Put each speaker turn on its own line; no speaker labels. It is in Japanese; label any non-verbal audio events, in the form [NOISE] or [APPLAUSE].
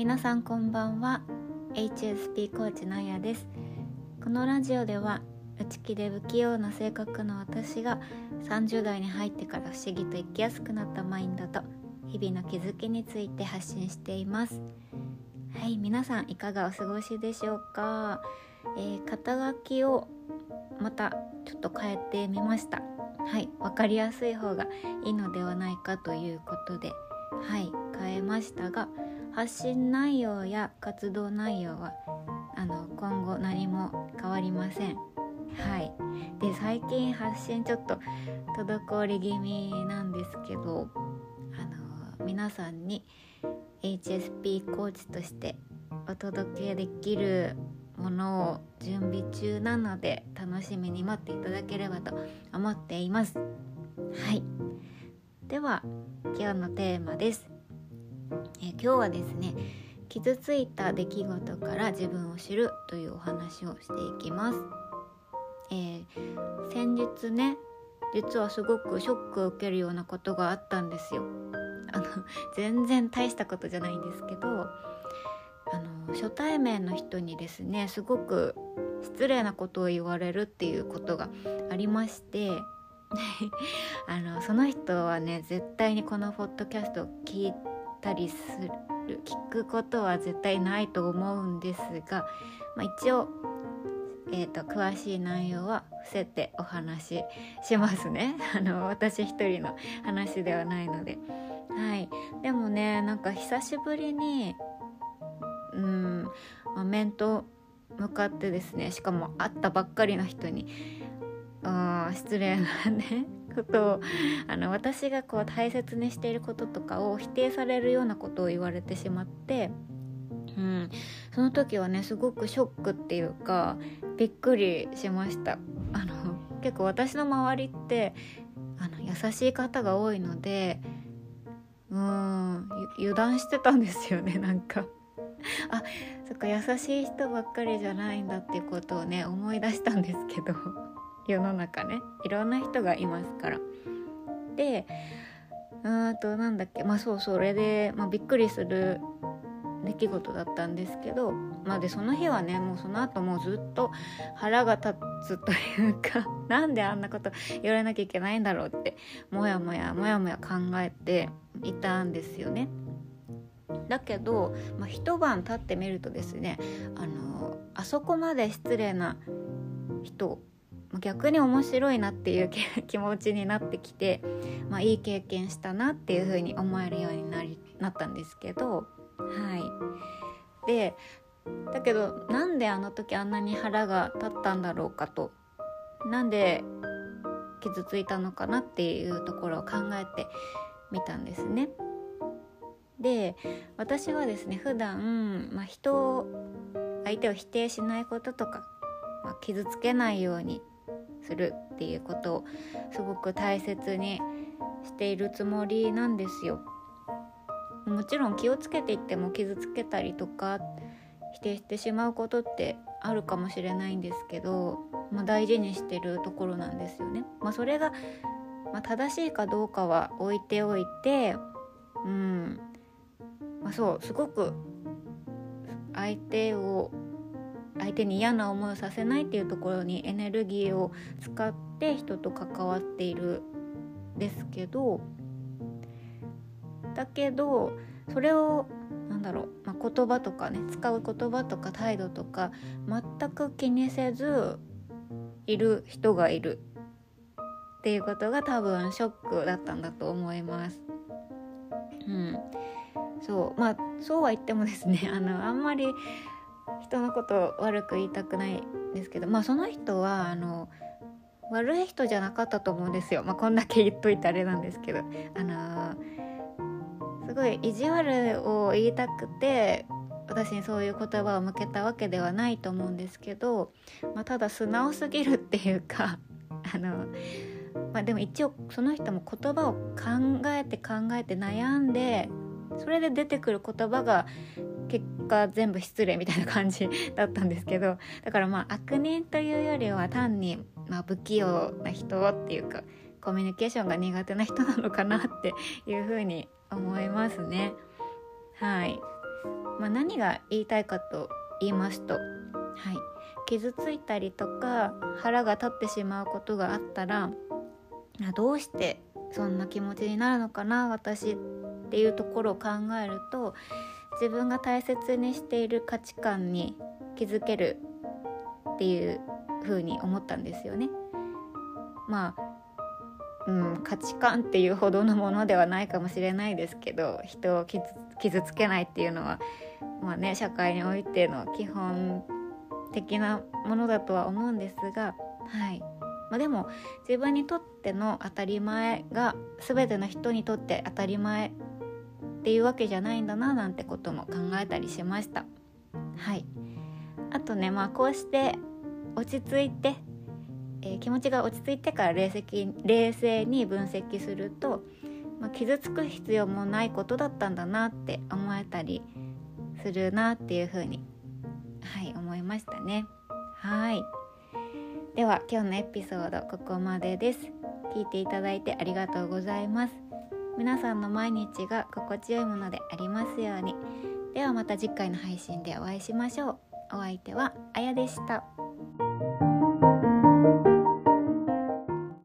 皆さんこんばんは。HSP コーチのやです。このラジオでは内気で不器用な性格の私が30代に入ってから不思議と生きやすくなったマインドと日々の気づきについて発信しています。はい皆さんいかがお過ごしでしょうか、えー、肩書きをまたちょっと変えてみました。はい分かりやすい方がいいのではないかということではい変えましたが発信内容や活動内容はあの今後何も変わりません。はい。で最近発信ちょっと滞り気味なんですけどあの皆さんに HSP コーチとしてお届けできるものを準備中なので楽しみに待っていただければと思っています。はい。では今日のテーマです。え今日はですね傷ついた出来事から自分を知るというお話をしていきます、えー、先日ね実はすごくショックを受けるようなことがあったんですよ。あの全然大したことじゃないんですけどあの初対面の人にですねすごく失礼なことを言われるっていうことがありまして [LAUGHS] あのその人はね絶対にこのポッドキャストを聞いたりする聞くことは絶対ないと思うんですが、まあ、一応、えーと、詳しい内容は伏せてお話ししますね。[LAUGHS] あの私一人の話ではないので。はい、でもねなんか久しぶりにうん、まあ、面と向かってですねしかも会ったばっかりの人にうん失礼なねことをあの私がこう大切にしていることとかを否定されるようなことを言われてしまって、うん、その時はねすごくショックっていうかびっくりしました。あの結構私の周りってあの優しい方が多いのでうん油断してたんですよね [LAUGHS] なんか。あそっか優しい人ばっかりじゃないんだっていうことをね思い出したんですけど。世の中ねいろんな人がいますから。でうんとなんだっけまあそうそれで、まあ、びっくりする出来事だったんですけどまあでその日はねもうその後もうずっと腹が立つというか [LAUGHS] なんであんなこと言われなきゃいけないんだろうってもやもやもやもや考えていたんですよね。だけど、まあ、一晩経ってみるとですねあのあそこまで失礼な人逆に面白いなっていう気持ちになってきて、まあ、いい経験したなっていう風に思えるようになりなったんですけどはいでだけどなんであの時あんなに腹が立ったんだろうかとなんで傷ついたのかなっていうところを考えてみたんですね。で私はですね普段、まあ、人を相手を否定しないこととか、まあ、傷つけないようにするっていうことをすごく大切にしているつもりなんですよ。もちろん気をつけていっても傷つけたりとか否定してしまうことってあるかもしれないんですけど、まあ、大事にしてるところなんですよね。まあ、それが、ま、正しいかどうかは置いておいてうん、まあ、そうすごく相手を相手に嫌な思いをさせないっていうところにエネルギーを使って人と関わっているですけどだけどそれをなんだろう、まあ、言葉とかね使う言葉とか態度とか全く気にせずいる人がいるっていうことが多分ショックだったんだと思います。うん、そうまあそうは言ってもですねあのあんまり人のこと悪く言いたくないですけどまあその人はあの悪い人じゃなかったと思うんですよ、まあ、こんだけ言っといてあれなんですけど。あのすごい意地悪を言いたくて私にそういう言葉を向けたわけではないと思うんですけど、まあ、ただ素直すぎるっていうかあの、まあ、でも一応その人も言葉を考えて考えて悩んでそれで出てくる言葉が結果全部失礼みたいな感じ [LAUGHS] だったんですけどだからまあ悪人というよりは単に、まあ、不器用な人っていうかコミュニケーションが苦手な人なのかなっていうふうに思いますね。はいまあ、何が言いたいかと言いますと、はい、傷ついたりとか腹が立ってしまうことがあったらどうしてそんな気持ちになるのかな私っていうところを考えると自分が大切にしている価値観に気づけるっていう風に思ったんですよね。まあうん、価値観っていうほどのものではないかもしれないですけど人を傷つけないっていうのは、まあね、社会においての基本的なものだとは思うんですが、はいまあ、でも自分にとっての当たり前が全ての人にとって当たり前っていうわけじゃないんだななんてことも考えたりしました。はい。あとねまあこうして落ち着いてえー、気持ちが落ち着いてから冷静冷静に分析すると、まあ、傷つく必要もないことだったんだなって思えたりするなっていうふうにはい思いましたね。はい。では今日のエピソードここまでです。聞いていただいてありがとうございます。皆さんの毎日が心地よいものでありますように。ではまた次回の配信でお会いしましょう。お相手はあやでした。